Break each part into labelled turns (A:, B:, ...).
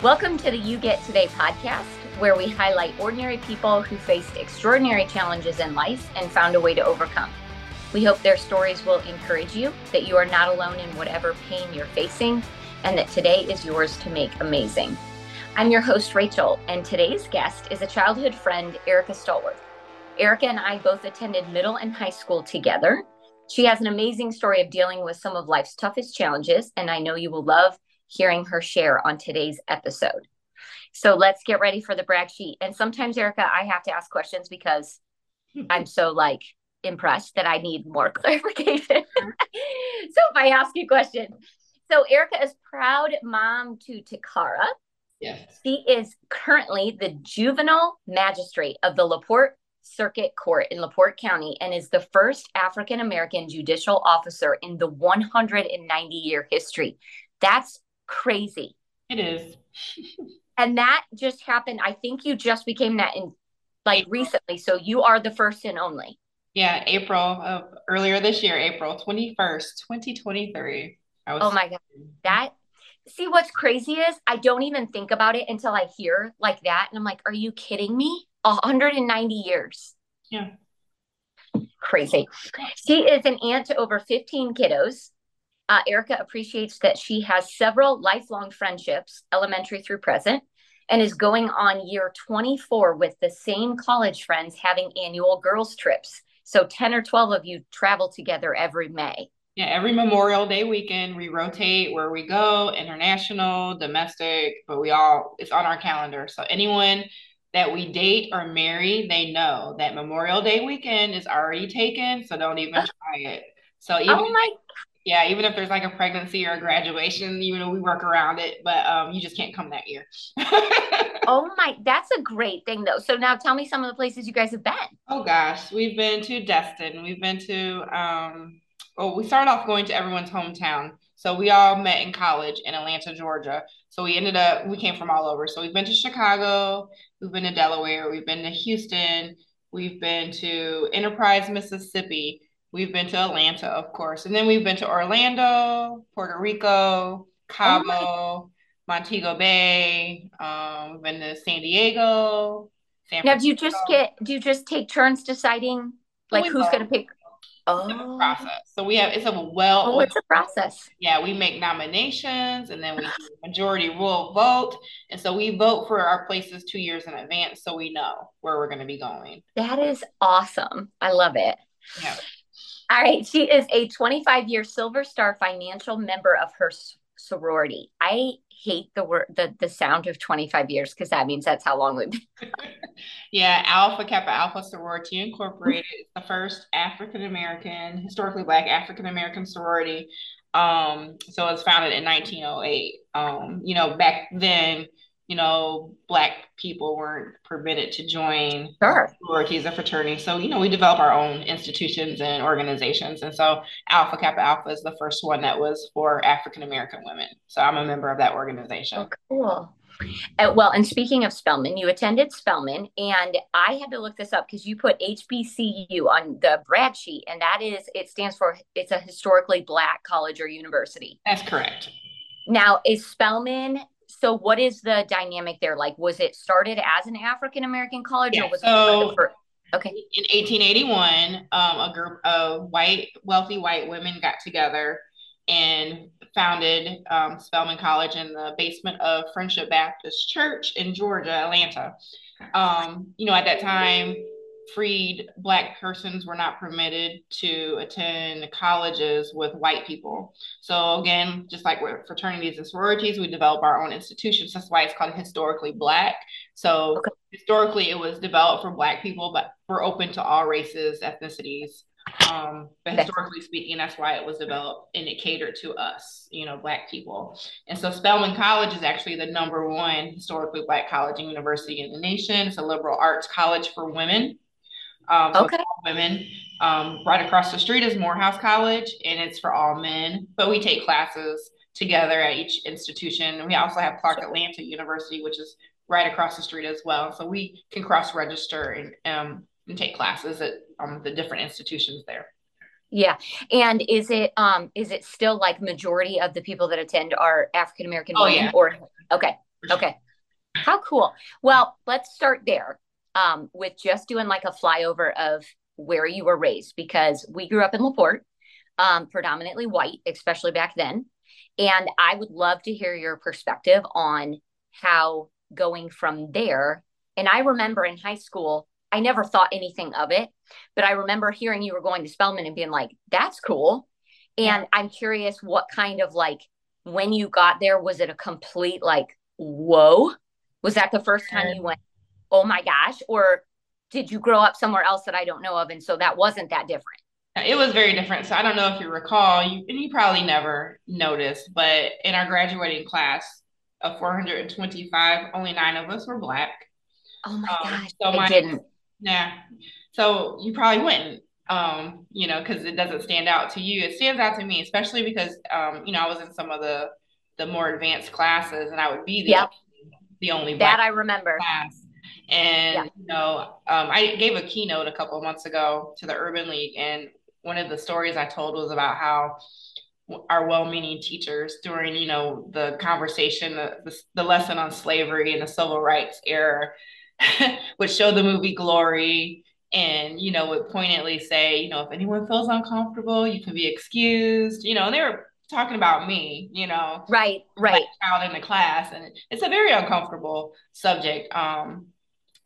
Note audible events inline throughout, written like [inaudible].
A: Welcome to the You Get Today podcast, where we highlight ordinary people who faced extraordinary challenges in life and found a way to overcome. We hope their stories will encourage you, that you are not alone in whatever pain you're facing, and that today is yours to make amazing. I'm your host, Rachel, and today's guest is a childhood friend, Erica Stallworth. Erica and I both attended middle and high school together. She has an amazing story of dealing with some of life's toughest challenges, and I know you will love hearing her share on today's episode. So let's get ready for the brag sheet. And sometimes, Erica, I have to ask questions because [laughs] I'm so like impressed that I need more [laughs] clarification. [laughs] so if I ask you a question, so Erica is proud mom to Takara.
B: Yes.
A: She is currently the juvenile magistrate of the LaPorte Circuit Court in LaPorte County and is the first African American judicial officer in the 190 year history. That's crazy.
B: It is. [laughs]
A: and that just happened. I think you just became that in like April. recently. So you are the first and only.
B: Yeah, April of earlier this year, April 21st, 2023.
A: I was oh my God. That see what's crazy is I don't even think about it until I hear like that. And I'm like, are you kidding me? 190 years.
B: Yeah.
A: Crazy. She is an aunt to over 15 kiddos. Uh, Erica appreciates that she has several lifelong friendships, elementary through present, and is going on year 24 with the same college friends having annual girls' trips. So 10 or 12 of you travel together every May.
B: Yeah, every Memorial Day weekend, we rotate where we go, international, domestic, but we all, it's on our calendar. So anyone that we date or marry, they know that Memorial Day weekend is already taken. So don't even [gasps] try it. So even
A: oh my
B: yeah, even if there's like a pregnancy or a graduation, you know, we work around it, but um, you just can't come that year. [laughs]
A: oh my, that's a great thing though. So now tell me some of the places you guys have been.
B: Oh gosh, we've been to Destin. We've been to um, oh, we started off going to everyone's hometown. So we all met in college in Atlanta, Georgia. So we ended up we came from all over. So we've been to Chicago, we've been to Delaware, we've been to Houston, we've been to Enterprise, Mississippi We've been to Atlanta, of course, and then we've been to Orlando, Puerto Rico, Cabo, oh Montego Bay. Um, we've been to San Diego.
A: San now, do you just get? Do you just take turns deciding like who's going to pick?
B: Oh, process. So we have it's a well.
A: Oh, it's a process.
B: Yeah, we make nominations and then we majority rule vote, and so we vote for our places two years in advance, so we know where we're going to be going.
A: That is awesome. I love it.
B: Yeah.
A: All right. She is a 25 year Silver Star financial member of her sorority. I hate the word the the sound of 25 years because that means that's how long we've been. [laughs]
B: yeah, Alpha Kappa Alpha Sorority Incorporated is the first African American, historically black African American sorority. Um, so it was founded in 1908. Um, you know, back then you know, black people weren't permitted to join
A: sure.
B: sororities or fraternities. So, you know, we develop our own institutions and organizations. And so Alpha Kappa Alpha is the first one that was for African American women. So I'm a member of that organization.
A: Oh, cool. Uh, well, and speaking of Spelman, you attended Spelman, and I had to look this up because you put HBCU on the brag sheet, and that is it stands for it's a historically black college or university.
B: That's correct.
A: Now, is Spelman so what is the dynamic there? Like, was it started as an African American college,
B: yeah,
A: or was
B: so
A: it for, okay?
B: In 1881, um, a group of white, wealthy white women got together and founded um, Spelman College in the basement of Friendship Baptist Church in Georgia, Atlanta. Um, you know, at that time, freed black persons were not permitted to attend colleges with white people. So again, just like with fraternities and sororities, we develop our own institutions. That's why it's called historically black. So okay. historically it was developed for black people, but we're open to all races, ethnicities. Um, but historically speaking, that's why it was developed and it catered to us, you know, black people. And so Spelman College is actually the number one historically black college and university in the nation. It's a liberal arts college for women. Um, so
A: okay.
B: women. Um, right across the street is Morehouse College, and it's for all men. But we take classes together at each institution. We also have Clark Atlanta University, which is right across the street as well. So we can cross register and, um, and take classes at um, the different institutions there.
A: Yeah. And is it um is it still like majority of the people that attend are African American
B: oh, yeah.
A: or okay. Okay. How cool. Well, let's start there um, with just doing like a flyover of where you were raised because we grew up in LaPorte, um, predominantly white, especially back then. And I would love to hear your perspective on how going from there. And I remember in high school, I never thought anything of it, but I remember hearing you were going to Spelman and being like, that's cool. And I'm curious what kind of like, when you got there, was it a complete like, whoa? Was that the first time you went, oh my gosh? Or did you grow up somewhere else that I don't know of? And so that wasn't that different?
B: It was very different. So I don't know if you recall, you and you probably never noticed, but in our graduating class of 425, only nine of us were black.
A: Oh my um, gosh. So my, didn't.
B: Yeah. So you probably wouldn't, um, you know, because it doesn't stand out to you. It stands out to me, especially because um, you know, I was in some of the the more advanced classes and I would be the, yep. the only
A: black that I remember.
B: Class. And yeah. you know, um, I gave a keynote a couple of months ago to the Urban League, and one of the stories I told was about how our well-meaning teachers during you know the conversation the, the, the lesson on slavery and the civil rights era [laughs] would show the movie glory and you know would poignantly say you know if anyone feels uncomfortable you can be excused you know and they were talking about me you know
A: right right
B: child in the class and it's a very uncomfortable subject um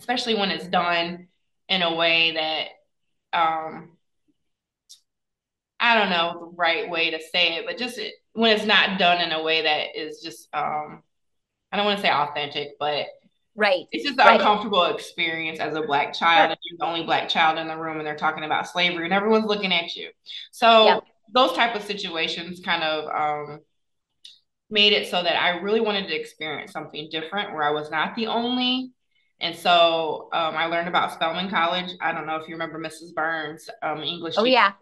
B: especially when it's done in a way that um I don't know the right way to say it, but just when it's not done in a way that is just um I don't want to say authentic, but
A: right.
B: It's just an right. uncomfortable experience as a black child, and you're the only black child in the room, and they're talking about slavery, and everyone's looking at you. So yep. those type of situations kind of um made it so that I really wanted to experience something different, where I was not the only and so um, I learned about Spelman College. I don't know if you remember Mrs. Burns, um, English.
A: Oh, teacher. yeah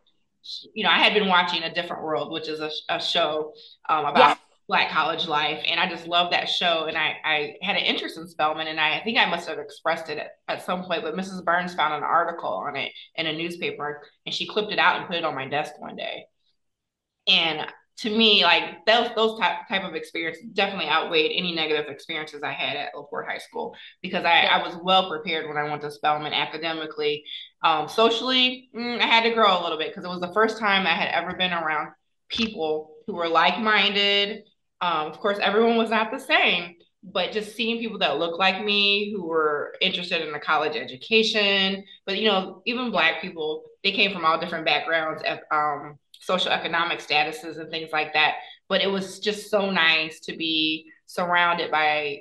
B: you know, I had been watching A Different World, which is a, a show um, about Black college life, and I just love that show. And I, I had an interest in Spelman, and I, I think I must have expressed it at, at some point. But Mrs. Burns found an article on it in a newspaper, and she clipped it out and put it on my desk one day. And to me, like those those type type of experiences definitely outweighed any negative experiences I had at LaPorte High School because I, yeah. I was well prepared when I went to Spelman academically. Um, socially, mm, I had to grow a little bit because it was the first time I had ever been around people who were like minded. Um, of course, everyone was not the same, but just seeing people that look like me who were interested in a college education, but you know, even Black people, they came from all different backgrounds. Um, social economic statuses and things like that. But it was just so nice to be surrounded by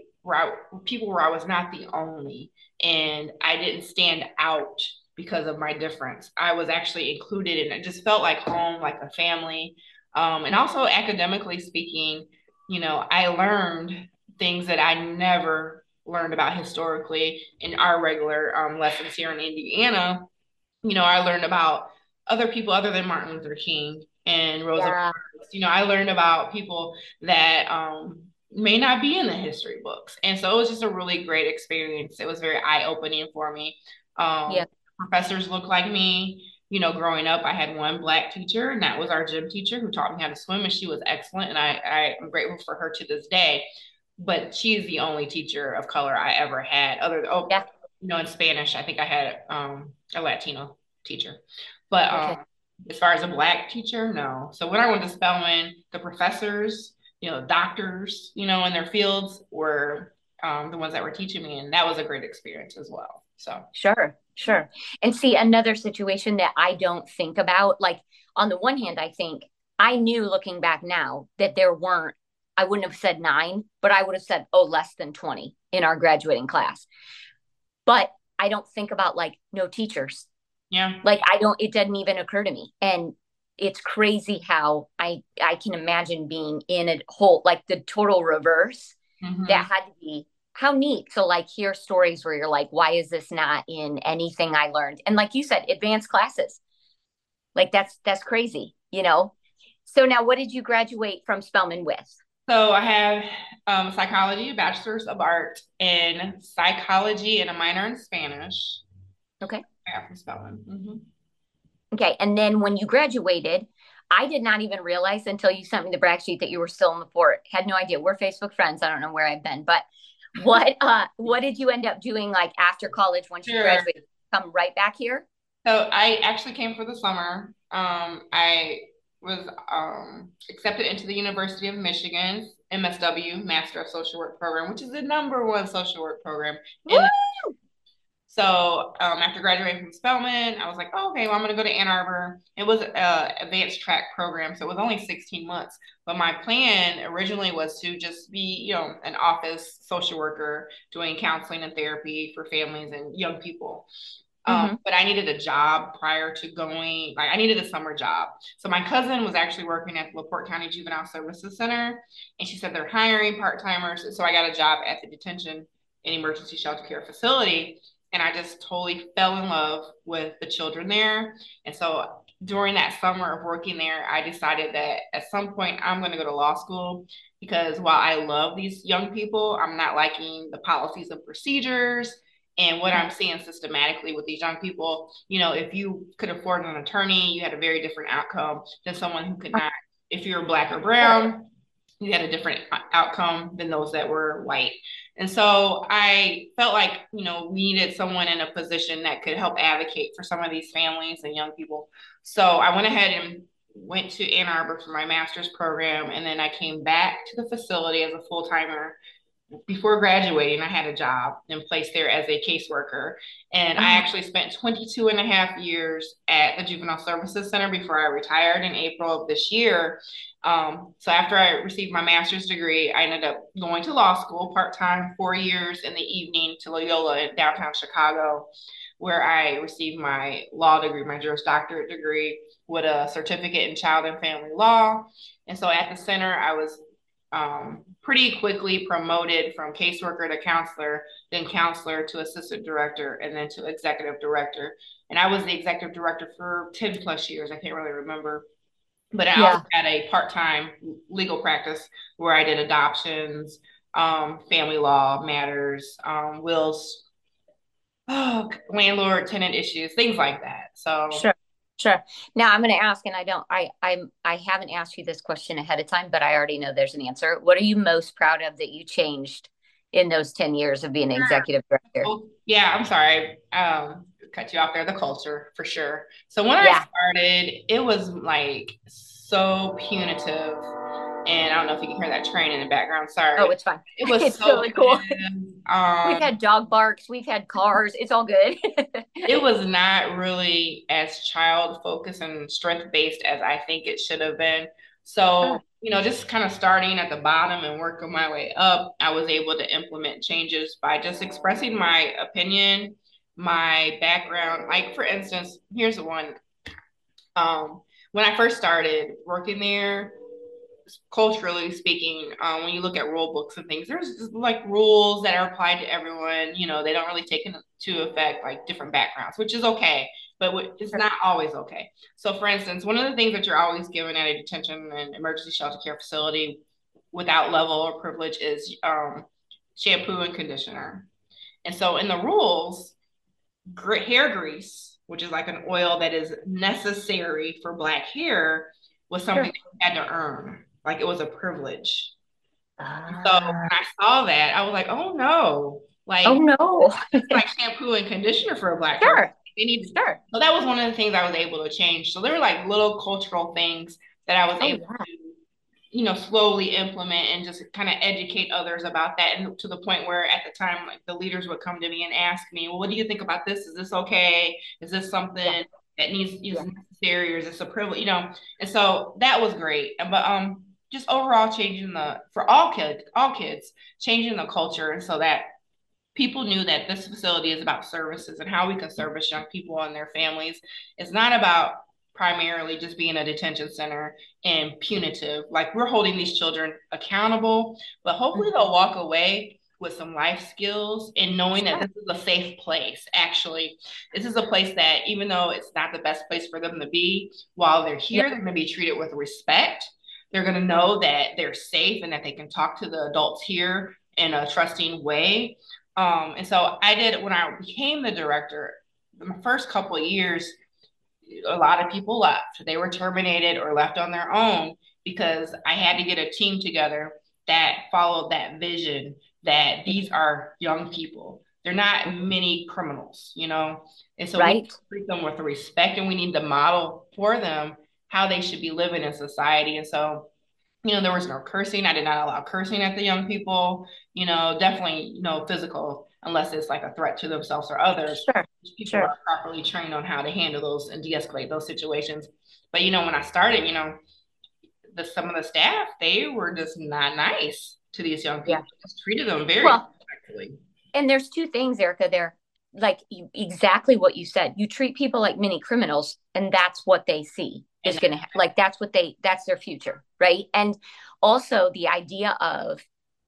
B: people where I was not the only, and I didn't stand out because of my difference. I was actually included, and it just felt like home, like a family. Um, and also academically speaking, you know, I learned things that I never learned about historically in our regular um, lessons here in Indiana. You know, I learned about other people other than Martin Luther King and Rosa yeah. Parks. You know, I learned about people that um, may not be in the history books. And so it was just a really great experience. It was very eye opening for me. Um, yeah. Professors look like me. You know, growing up, I had one black teacher, and that was our gym teacher who taught me how to swim, and she was excellent. And I, I am grateful for her to this day. But she is the only teacher of color I ever had. Other oh, yeah. you know, in Spanish, I think I had um, a Latino teacher. But um, as far as a black teacher, no. So when I went to Spelman, the professors, you know, doctors, you know, in their fields were um, the ones that were teaching me, and that was a great experience as well. So
A: sure, sure. And see another situation that I don't think about. Like on the one hand, I think I knew looking back now that there weren't. I wouldn't have said nine, but I would have said oh less than twenty in our graduating class. But I don't think about like no teachers
B: yeah.
A: Like I don't it doesn't even occur to me. And it's crazy how I I can imagine being in a whole like the total reverse. Mm-hmm. That had to be how neat to like hear stories where you're like, why is this not in anything I learned? And like you said, advanced classes. Like that's that's crazy, you know. So now what did you graduate from Spelman with?
B: So I have um, psychology, bachelor's of art in psychology and a minor in Spanish.
A: Okay.
B: Yeah, from Spelman. Mm-hmm.
A: Okay. And then when you graduated, I did not even realize until you sent me the brag sheet that you were still in the fort. Had no idea. We're Facebook friends. I don't know where I've been, but [laughs] what uh what did you end up doing like after college once sure. you graduated? Come right back here?
B: So I actually came for the summer. Um, I was um, accepted into the University of Michigan MSW Master of Social Work program, which is the number one social work program. So um, after graduating from Spelman, I was like, oh, okay, well, I'm going to go to Ann Arbor. It was an advanced track program, so it was only 16 months. But my plan originally was to just be, you know, an office social worker doing counseling and therapy for families and young people. Um, mm-hmm. but I needed a job prior to going, like I needed a summer job. So my cousin was actually working at the LaPorte County Juvenile Services Center, and she said they're hiring part-timers. So I got a job at the detention and emergency shelter care facility. And I just totally fell in love with the children there. And so during that summer of working there, I decided that at some point I'm going to go to law school because while I love these young people, I'm not liking the policies and procedures and what I'm seeing systematically with these young people, you know, if you could afford an attorney, you had a very different outcome than someone who could not. If you're black or brown, you had a different outcome than those that were white. And so I felt like, you know, we needed someone in a position that could help advocate for some of these families and young people. So I went ahead and went to Ann Arbor for my master's program. And then I came back to the facility as a full timer before graduating, I had a job and placed there as a caseworker. And I mm-hmm. actually spent 22 and a half years at the Juvenile Services Center before I retired in April of this year. Um, so after I received my master's degree, I ended up going to law school part time, four years in the evening to Loyola in downtown Chicago, where I received my law degree, my Juris Doctorate degree with a certificate in child and family law. And so at the center, I was um, pretty quickly promoted from caseworker to counselor, then counselor to assistant director, and then to executive director. And I was the executive director for 10 plus years. I can't really remember. But I yeah. also had a part time legal practice where I did adoptions, um, family law matters, um, wills, oh, landlord tenant issues, things like that. So,
A: sure. Sure. Now I'm going to ask, and I don't, I, I'm, I haven't asked you this question ahead of time, but I already know there's an answer. What are you most proud of that you changed in those 10 years of being an executive director?
B: Well, yeah, I'm sorry. Um, cut you off there. The culture for sure. So when yeah. I started, it was like so punitive and I don't know if you can hear that train in the background. Sorry.
A: Oh, it's fine. [laughs]
B: It was
A: it's
B: so
A: really cool. Um, we've had dog barks, we've had cars. It's all good. [laughs]
B: it was not really as child focused and strength based as I think it should have been. So, you know, just kind of starting at the bottom and working my way up, I was able to implement changes by just expressing my opinion, my background. Like, for instance, here's the one. Um, when I first started working there, culturally speaking, um, when you look at rule books and things, there's like rules that are applied to everyone. You know, they don't really take into effect like different backgrounds, which is okay, but it's not always okay. So, for instance, one of the things that you're always given at a detention and emergency shelter care facility without level or privilege is um, shampoo and conditioner. And so, in the rules, hair grease, which is like an oil that is necessary for black hair, was something sure. you had to earn. Like it was a privilege. Ah. So when I saw that, I was like, oh no. Like
A: oh no.
B: like shampoo and conditioner for a black
A: sure. person.
B: They need to start. So that was one of the things I was able to change. So there were like little cultural things that I was oh, able yeah. to, you know, slowly implement and just kind of educate others about that. And to the point where at the time, like the leaders would come to me and ask me, well, what do you think about this? Is this okay? Is this something yeah. that needs is yeah. necessary or is this a privilege? You know, and so that was great. But um just overall changing the for all kids, all kids, changing the culture and so that people knew that this facility is about services and how we can service young people and their families. It's not about primarily just being a detention center and punitive. Like we're holding these children accountable, but hopefully they'll mm-hmm. walk away with some life skills and knowing that this is a safe place. Actually, this is a place that even though it's not the best place for them to be, while they're here, they're going to be treated with respect they're going to know that they're safe and that they can talk to the adults here in a trusting way. Um, and so I did when I became the director, my first couple of years, a lot of people left. They were terminated or left on their own because I had to get a team together that followed that vision that these are young people. They're not many criminals, you know? And so
A: right.
B: we treat them with respect and we need to model for them how they should be living in society. And so, you know, there was no cursing. I did not allow cursing at the young people, you know, definitely no physical unless it's like a threat to themselves or others.
A: Sure.
B: People
A: sure.
B: are properly trained on how to handle those and de-escalate those situations. But you know, when I started, you know, the some of the staff, they were just not nice to these young people. Yeah. Just treated them very well.
A: And there's two things, Erica, there. Like exactly what you said. You treat people like mini criminals, and that's what they see is going to ha- like that's what they that's their future, right? And also the idea of,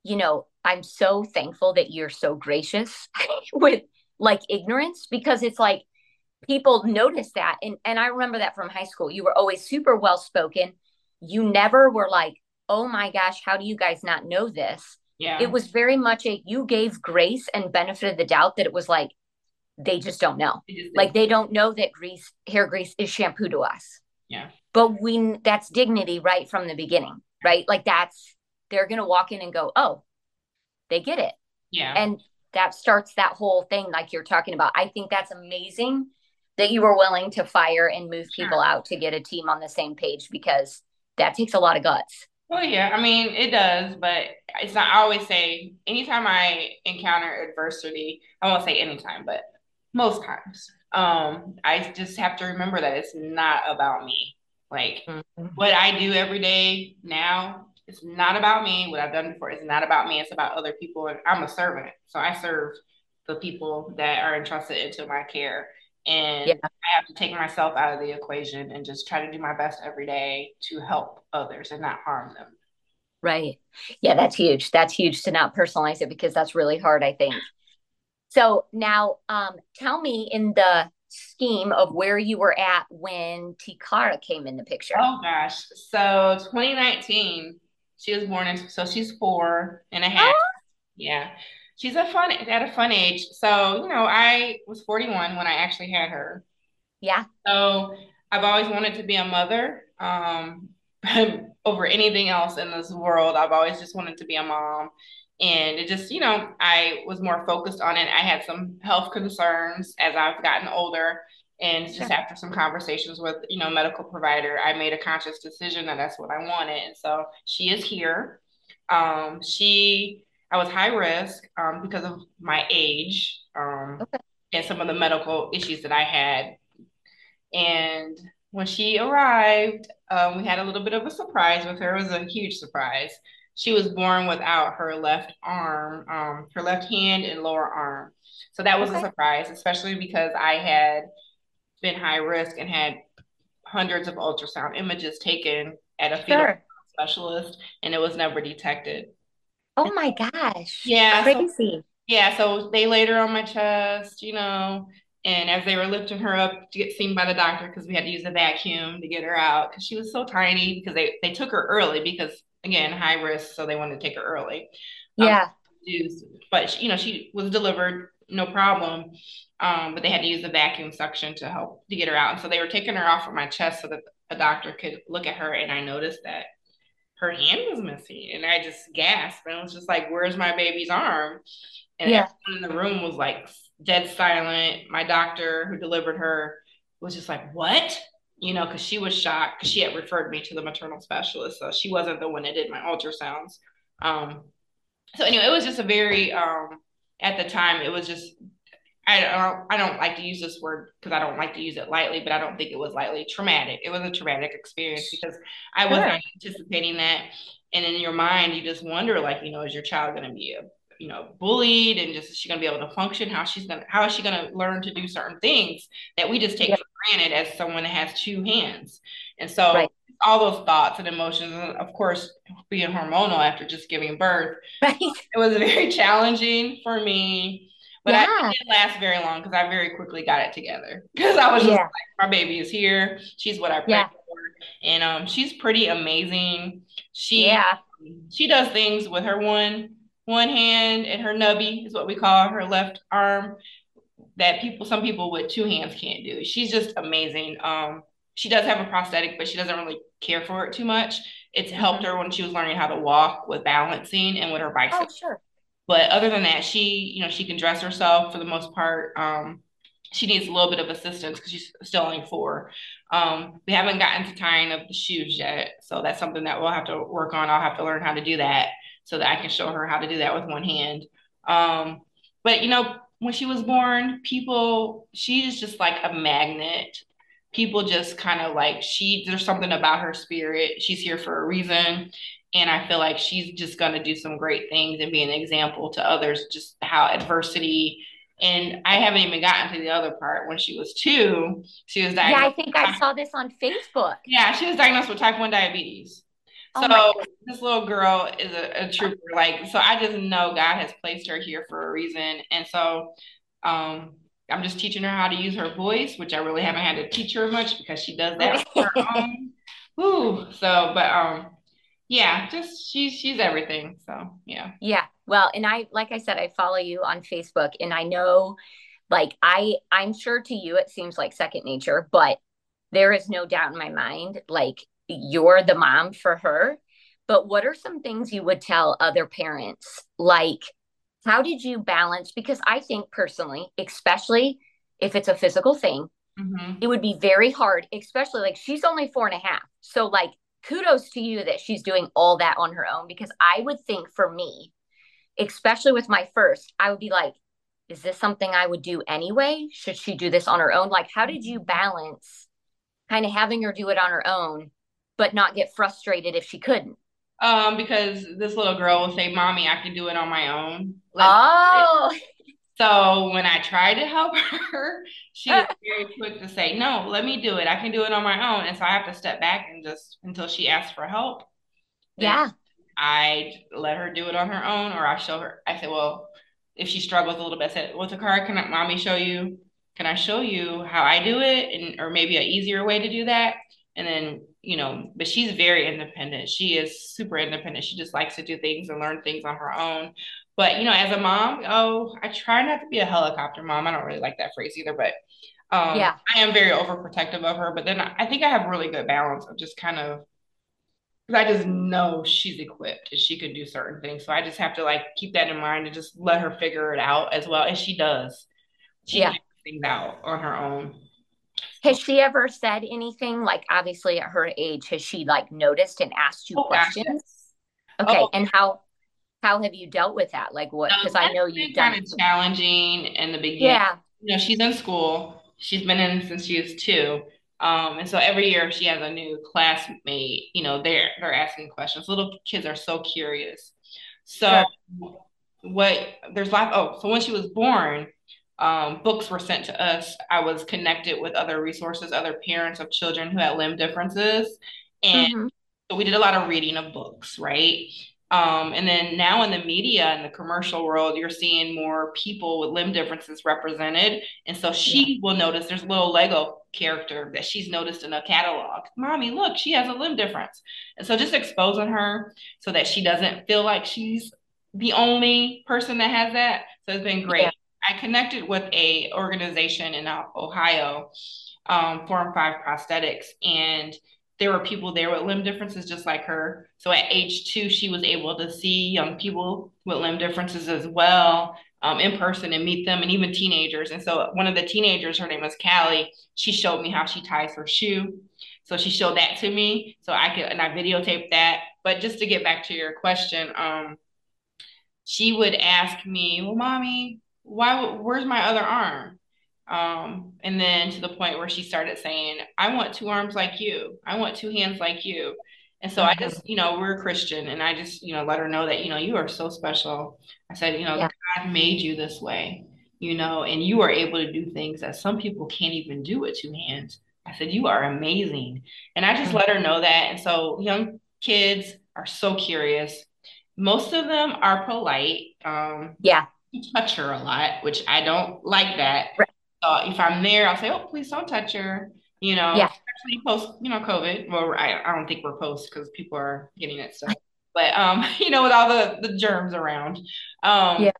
A: you know, I'm so thankful that you're so gracious [laughs] with like ignorance because it's like people notice that and and I remember that from high school. You were always super well spoken. You never were like, "Oh my gosh, how do you guys not know this?"
B: Yeah.
A: It was very much a you gave grace and benefit of the doubt that it was like they just don't know. Like they don't know that grease hair grease is shampoo to us.
B: Yeah.
A: But we that's dignity right from the beginning, right? Like that's they're going to walk in and go, "Oh, they get it.
B: Yeah.
A: And that starts that whole thing like you're talking about. I think that's amazing that you were willing to fire and move people out to get a team on the same page because that takes a lot of guts.
B: Well, yeah, I mean, it does, but it's not, I always say, anytime I encounter adversity, I won't say anytime, but most times, um, I just have to remember that it's not about me. Like mm-hmm. what I do every day now it's not about me. What I've done before is not about me. It's about other people. And I'm a servant. So I serve the people that are entrusted into my care. And yeah. I have to take myself out of the equation and just try to do my best every day to help others and not harm them.
A: Right. Yeah, that's huge. That's huge to not personalize it because that's really hard, I think. So now um, tell me in the scheme of where you were at when Takara came in the picture.
B: Oh gosh. So 2019, she was born in, so she's four and a half. Oh. Yeah. She's a fun at a fun age. So, you know, I was 41 when I actually had her.
A: Yeah.
B: So I've always wanted to be a mother. Um, [laughs] over anything else in this world. I've always just wanted to be a mom. And it just, you know, I was more focused on it. I had some health concerns as I've gotten older. And just sure. after some conversations with, you know, medical provider, I made a conscious decision that that's what I wanted. And so she is here. Um, she, I was high risk um, because of my age um, okay. and some of the medical issues that I had. And when she arrived, um, we had a little bit of a surprise with her. It was a huge surprise. She was born without her left arm, um, her left hand and lower arm. So that was okay. a surprise, especially because I had been high risk and had hundreds of ultrasound images taken at a fetal sure. specialist and it was never detected.
A: Oh my gosh.
B: Yeah.
A: Crazy.
B: So, yeah. So they laid her on my chest, you know, and as they were lifting her up to get seen by the doctor, because we had to use a vacuum to get her out because she was so tiny because they, they took her early because again, high risk. So they wanted to take her early.
A: Um, yeah.
B: Um, but she, you know, she was delivered no problem. Um, but they had to use the vacuum suction to help to get her out. And so they were taking her off of my chest so that a doctor could look at her. And I noticed that her hand was missing. And I just gasped. And it was just like, where's my baby's arm? And yeah. everyone in the room was like dead silent. My doctor who delivered her was just like, what? You know, because she was shocked because she had referred me to the maternal specialist. So she wasn't the one that did my ultrasounds. Um, so anyway, it was just a very um, at the time it was just I don't I don't like to use this word because I don't like to use it lightly, but I don't think it was lightly traumatic. It was a traumatic experience because I sure. wasn't anticipating that. And in your mind, you just wonder, like, you know, is your child going to be, you know, bullied, and just is she going to be able to function? How she's going to how is she going to learn to do certain things that we just take yeah. for granted as someone that has two hands? And so right all those thoughts and emotions, and of course, being hormonal after just giving birth, right. it was very [laughs] challenging for me. But yeah. I didn't last very long because I very quickly got it together [laughs] because I was just yeah. like, my baby is here. She's what I prayed yeah. for, and um, she's pretty amazing. She yeah. she does things with her one one hand and her nubby is what we call her left arm that people some people with two hands can't do. She's just amazing. Um, she does have a prosthetic, but she doesn't really care for it too much. It's helped mm-hmm. her when she was learning how to walk with balancing and with her bicycle.
A: Oh, sure.
B: But other than that, she, you know, she can dress herself for the most part. Um, she needs a little bit of assistance because she's still only four. Um, we haven't gotten to tying of the shoes yet, so that's something that we'll have to work on. I'll have to learn how to do that so that I can show her how to do that with one hand. Um, but you know, when she was born, people, she's just like a magnet. People just kind of like she. There's something about her spirit. She's here for a reason, and I feel like she's just gonna do some great things and be an example to others. Just how adversity and I haven't even gotten to the other part. When she was two, she was diagnosed.
A: Yeah, I think I saw this on Facebook.
B: Yeah, she was diagnosed with type 1 diabetes. Oh so this little girl is a, a, trooper. Like, so I just know God has placed her here for a reason. And so um, I'm just teaching her how to use her voice, which I really haven't had to teach her much because she does that on her own. Ooh, so but um yeah, just she's she's everything. So yeah.
A: Yeah. Well, and I like I said, I follow you on Facebook and I know like I I'm sure to you it seems like second nature, but there is no doubt in my mind like you're the mom for her. But what are some things you would tell other parents? Like, how did you balance? Because I think personally, especially if it's a physical thing, mm-hmm. it would be very hard, especially like she's only four and a half. So, like, kudos to you that she's doing all that on her own because I would think for me, especially with my first, I would be like, is this something I would do anyway? Should she do this on her own? Like, how did you balance kind of having her do it on her own, but not get frustrated if she couldn't?
B: Um, because this little girl will say, Mommy, I can do it on my own.
A: Let's oh,
B: so when I tried to help [laughs] her, she was very quick to say, No, let me do it. I can do it on my own. And so I have to step back and just until she asks for help.
A: Yeah.
B: I let her do it on her own, or I show her. I said, Well, if she struggles a little bit, I said, Well, Takara, can I, mommy show you? Can I show you how I do it? And or maybe an easier way to do that. And then, you know, but she's very independent. She is super independent. She just likes to do things and learn things on her own. But you know, as a mom, oh, I try not to be a helicopter mom. I don't really like that phrase either, but um, yeah, I am very overprotective of her. But then I think I have really good balance of just kind of because I just know she's equipped and she can do certain things. So I just have to like keep that in mind and just let her figure it out as well as she does. She yeah. things out on her own.
A: Has she ever said anything like obviously at her age, has she like noticed and asked you oh, questions? Okay. Oh. And how how have you dealt with that? Like what? Because I know you've done
B: kind of challenging in the beginning. Yeah. You know, she's in school. She's been in since she was two. Um, and so every year she has a new classmate, you know, they're they're asking questions. Little kids are so curious. So sure. what there's lots oh, so when she was born, um, books were sent to us. I was connected with other resources, other parents of children who had limb differences. And mm-hmm. so we did a lot of reading of books, right? Um, and then now in the media and the commercial world, you're seeing more people with limb differences represented. And so she will notice there's a little Lego character that she's noticed in a catalog. Mommy, look, she has a limb difference. And so just exposing her so that she doesn't feel like she's the only person that has that. So it's been great. Yeah. I connected with a organization in Ohio, um, Form5 Prosthetics, and there were people there with limb differences just like her. So at age two, she was able to see young people with limb differences as well um, in person and meet them and even teenagers. And so one of the teenagers, her name was Callie, she showed me how she ties her shoe. So she showed that to me. So I could, and I videotaped that. But just to get back to your question, um, she would ask me, well, mommy, why, where's my other arm? Um, and then to the point where she started saying, I want two arms like you. I want two hands like you. And so mm-hmm. I just, you know, we're a Christian and I just, you know, let her know that, you know, you are so special. I said, you know, yeah. God made you this way, you know, and you are able to do things that some people can't even do with two hands. I said, you are amazing. And I just mm-hmm. let her know that. And so young kids are so curious. Most of them are polite. Um,
A: yeah.
B: Touch her a lot, which I don't like that. Right if I'm there, I'll say, "Oh, please don't touch her." You know,
A: yeah.
B: especially post, you know, COVID. Well, I, I don't think we're post because people are getting it stuff, but um, [laughs] you know, with all the the germs around, um, yeah.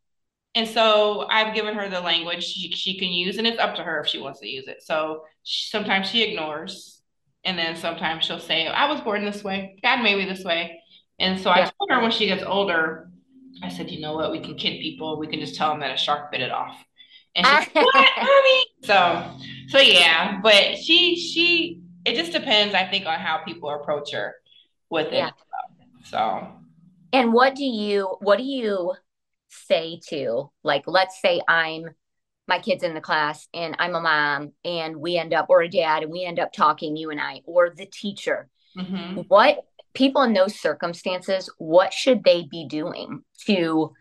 B: And so I've given her the language she, she can use, and it's up to her if she wants to use it. So she, sometimes she ignores, and then sometimes she'll say, "I was born this way. God made me this way." And so yeah. I told her when she gets older, I said, you know what? We can kid people. We can just tell them that a shark bit it off. And she's [laughs] like, what, mommy? So, so yeah, but she, she, it just depends, I think, on how people approach her with it. Yeah. So,
A: and what do you, what do you say to, like, let's say I'm, my kids in the class and I'm a mom and we end up, or a dad, and we end up talking, you and I, or the teacher. Mm-hmm. What people in those circumstances, what should they be doing to,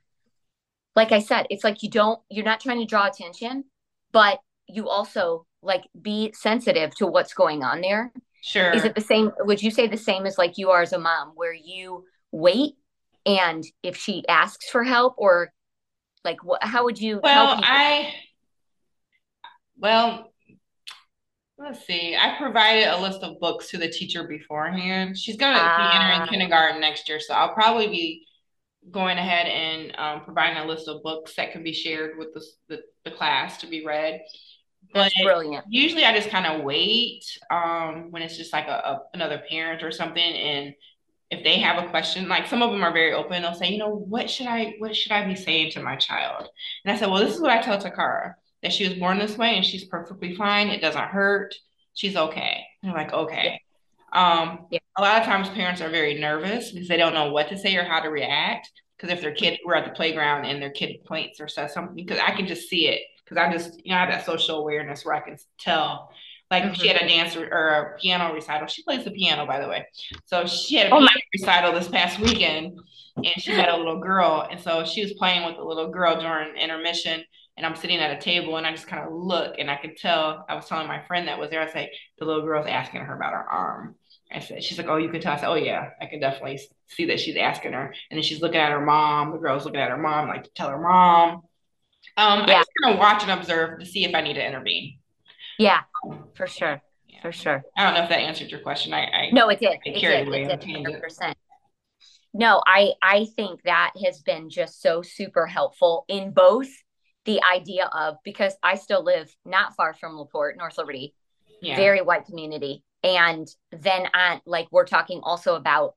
A: like I said, it's like you don't, you're not trying to draw attention, but you also like be sensitive to what's going on there.
B: Sure.
A: Is it the same? Would you say the same as like you are as a mom, where you wait and if she asks for help, or like what? How would you?
B: Well, I. Well, Let's see. I provided a list of books to the teacher beforehand. She's going to be entering ah. kindergarten next year, so I'll probably be going ahead and um, providing a list of books that can be shared with the, the, the class to be read.
A: But That's brilliant.
B: Usually, I just kind of wait um, when it's just like a, a, another parent or something, and if they have a question, like some of them are very open, they'll say, you know, what should I what should I be saying to my child? And I said, well, this is what I tell Takara that she was born this way and she's perfectly fine. It doesn't hurt. She's okay. And I'm like, okay. Um, yeah. A lot of times parents are very nervous because they don't know what to say or how to react. Because if their kid, we're at the playground and their kid points or says something, because I can just see it. Because I just, you know, I have that social awareness where I can tell. Like mm-hmm. she had a dance or, or, a piano recital. She plays the piano, by the way. So she had a oh piano recital this past weekend, and she met a little girl, and so she was playing with the little girl during intermission and I'm sitting at a table and I just kind of look and I could tell I was telling my friend that was there, I was like, the little girl's asking her about her arm. I said, she's like, oh, you can tell. I said, oh yeah, I can definitely see that she's asking her. And then she's looking at her mom. The girl's looking at her mom, like to tell her mom. Um, yeah. I just kind of watch and observe to see if I need to intervene.
A: Yeah, for sure. Yeah. For sure.
B: I don't know if that answered your question. I, I
A: no, it did. I it did. It did. 100%. No, I I think that has been just so super helpful in both the idea of because I still live not far from LaPorte, North Liberty, yeah. very white community. And then on like we're talking also about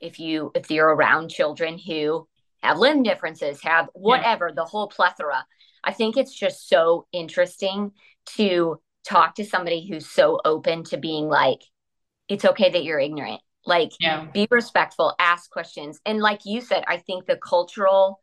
A: if you if you're around children who have limb differences, have whatever, yeah. the whole plethora. I think it's just so interesting to talk to somebody who's so open to being like, it's okay that you're ignorant. Like, yeah. be respectful, ask questions. And like you said, I think the cultural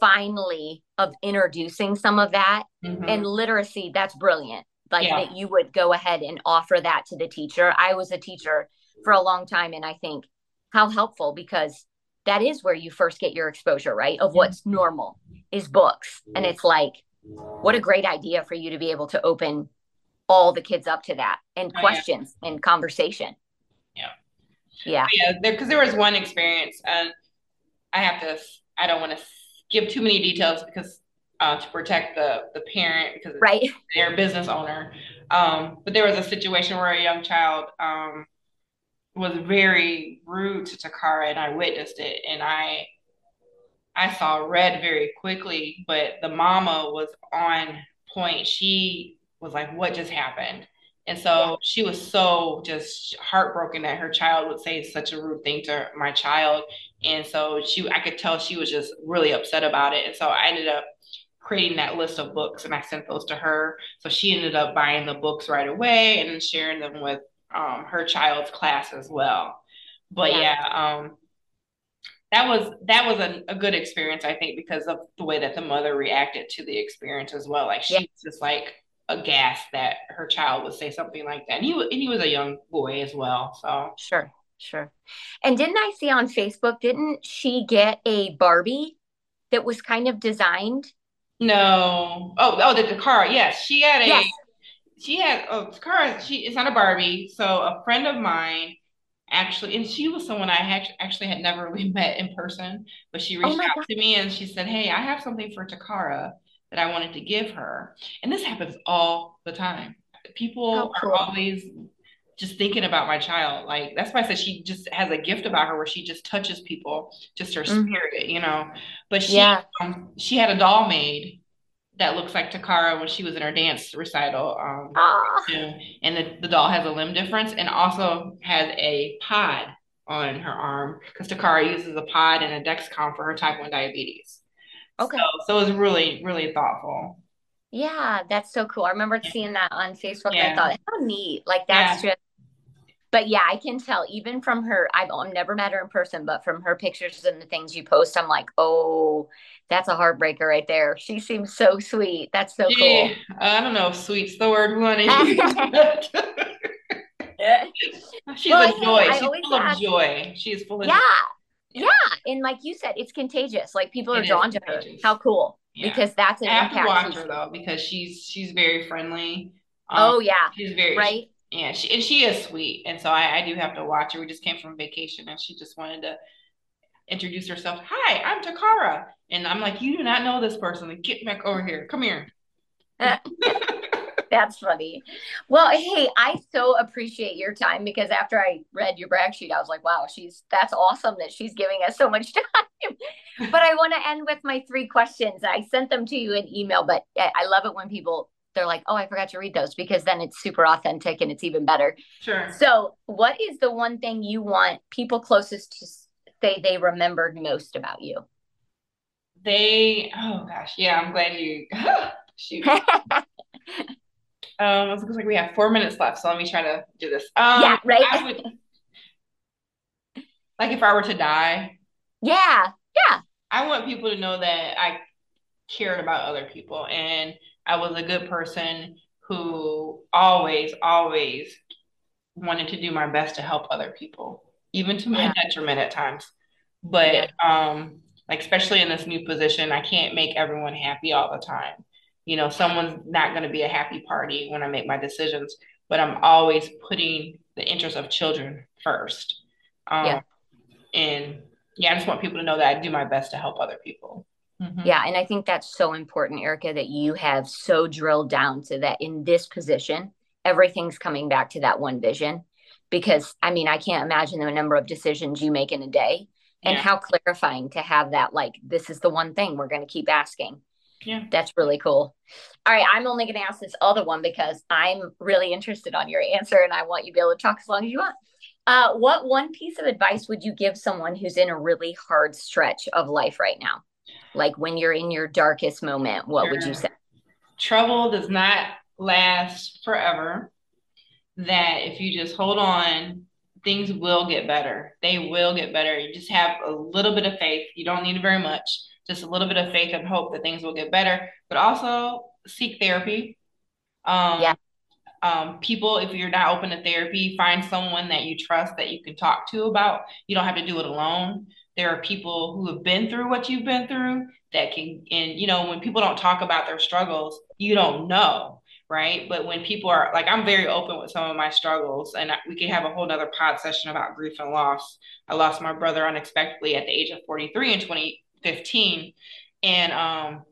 A: finally of introducing some of that. Mm-hmm. and literacy that's brilliant. Like yeah. that you would go ahead and offer that to the teacher. I was a teacher for a long time and i think how helpful because that is where you first get your exposure right? Of what's normal is books. And it's like what a great idea for you to be able to open all the kids up to that and questions oh, yeah. and conversation.
B: Yeah.
A: Yeah.
B: Yeah. Because there, there was one experience and i have to i don't want to give too many details because uh, to protect the the parent because
A: right.
B: their business owner. Um, but there was a situation where a young child um, was very rude to Takara, and I witnessed it, and I I saw red very quickly. But the mama was on point. She was like, "What just happened?" And so she was so just heartbroken that her child would say such a rude thing to my child. And so she, I could tell she was just really upset about it. And so I ended up creating that list of books and I sent those to her. So she ended up buying the books right away and sharing them with um, her child's class as well. But yeah, yeah um, that was that was a, a, good experience, I think, because of the way that the mother reacted to the experience as well. Like she yeah. was just like aghast that her child would say something like that. And he, and he was a young boy as well. So
A: sure, sure. And didn't I see on Facebook, didn't she get a Barbie that was kind of designed?
B: No. Oh, oh, the Takara. Yes, she had a. Yes. She had oh Takara. She it's not a Barbie. So a friend of mine actually, and she was someone I had actually had never [laughs] really met in person, but she oh reached oh out God. to me and she said, "Hey, I have something for Takara." that I wanted to give her. And this happens all the time. People cool. are always just thinking about my child. Like that's why I said she just has a gift about her where she just touches people, just her mm-hmm. spirit, you know. But she yeah. um, she had a doll made that looks like Takara when she was in her dance recital. Um, ah. and the, the doll has a limb difference and also has a pod on her arm because Takara uses a pod and a Dexcom for her type 1 diabetes.
A: Okay.
B: So, so it was really, really thoughtful.
A: Yeah, that's so cool. I remember seeing that on Facebook.
B: Yeah.
A: I thought, how neat. Like that's just but yeah, I can tell even from her, I've, I've never met her in person, but from her pictures and the things you post, I'm like, oh, that's a heartbreaker right there. She seems so sweet. That's so cool.
B: I don't know if sweet's the word we want to [laughs] use. She's well, a joy. She's full of joy. She's full of
A: yeah. Joy. Yeah. And like you said, it's contagious. Like people are it drawn to her. How cool. Yeah. Because that's an
B: I have
A: impact.
B: to watch her though, because she's she's very friendly.
A: Um, oh yeah.
B: She's very
A: right
B: yeah, she and she is sweet, and so I, I do have to watch her. We just came from vacation, and she just wanted to introduce herself. Hi, I'm Takara, and I'm like, you do not know this person. Like, get back over here. Come here. [laughs]
A: That's funny. Well, hey, I so appreciate your time because after I read your brag sheet, I was like, wow, she's that's awesome that she's giving us so much [laughs] time. but I want to end with my three questions. I sent them to you in email, but eh, I love it when people they're like, oh, I forgot to read those because then it's super authentic and it's even better.
B: Sure.
A: So, what is the one thing you want people closest to say they remembered most about you?
B: They, oh gosh, yeah, I'm glad you, [laughs] shoot. [laughs] um, it looks like we have four minutes left, so let me try to do this. Um,
A: yeah, right.
B: Would, like if I were to die.
A: Yeah, yeah.
B: I want people to know that I cared about other people and I was a good person who always, always wanted to do my best to help other people, even to my yeah. detriment at times. But yeah. um, like especially in this new position, I can't make everyone happy all the time. You know, someone's not going to be a happy party when I make my decisions, but I'm always putting the interest of children first. Um, yeah. And yeah, I just want people to know that I do my best to help other people.
A: Mm-hmm. Yeah. And I think that's so important, Erica, that you have so drilled down to that in this position, everything's coming back to that one vision. Because I mean, I can't imagine the number of decisions you make in a day and yeah. how clarifying to have that, like, this is the one thing we're going to keep asking.
B: Yeah.
A: That's really cool. All right. I'm only going to ask this other one because I'm really interested on your answer and I want you to be able to talk as long as you want. Uh, what one piece of advice would you give someone who's in a really hard stretch of life right now? Like when you're in your darkest moment what sure. would you say?
B: Trouble does not last forever. That if you just hold on things will get better. They will get better. You just have a little bit of faith. You don't need it very much. Just a little bit of faith and hope that things will get better. But also seek therapy. Um,
A: yeah.
B: um, people if you're not open to therapy find someone that you trust that you can talk to about. You don't have to do it alone there are people who have been through what you've been through that can and you know when people don't talk about their struggles you don't know right? But when people are like i'm very open with some of my struggles and we can have a whole nother pod session about grief and loss. I lost my brother unexpectedly at the age of 43 in 2015 and um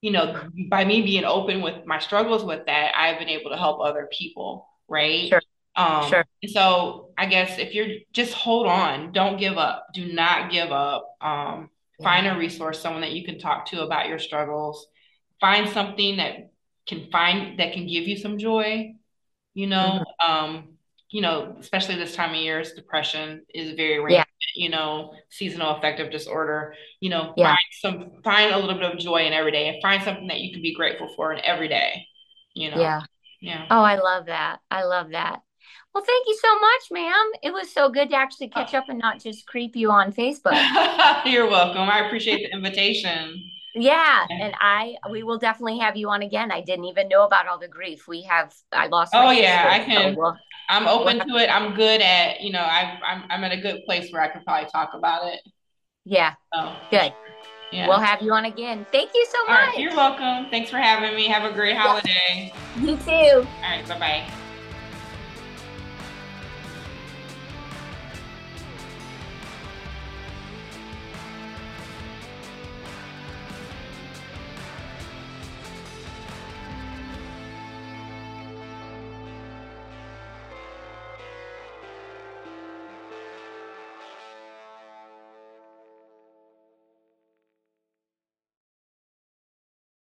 B: you know by me being open with my struggles with that i've been able to help other people right?
A: Sure.
B: Um,
A: sure.
B: So I guess if you're just hold on, don't give up. Do not give up. Um, yeah. Find a resource, someone that you can talk to about your struggles. Find something that can find that can give you some joy. You know, mm-hmm. um, you know, especially this time of year, depression is very rampant. Yeah. You know, seasonal affective disorder. You know, yeah. find some find a little bit of joy in every day, and find something that you can be grateful for in every day. You know.
A: Yeah.
B: Yeah.
A: Oh, I love that. I love that. Well, thank you so much, ma'am. It was so good to actually catch up and not just creep you on Facebook. [laughs]
B: You're welcome. I appreciate the invitation.
A: Yeah, and I we will definitely have you on again. I didn't even know about all the grief we have. I lost.
B: Oh yeah, I can. So we'll, I'm open we'll to it. I'm good at you know. I I'm I'm at a good place where I can probably talk about it.
A: Yeah.
B: Oh, so,
A: good. Yeah. We'll have you on again. Thank you so much.
B: Right, you're welcome. Thanks for having me. Have a great holiday.
A: You too.
B: All right. Bye bye.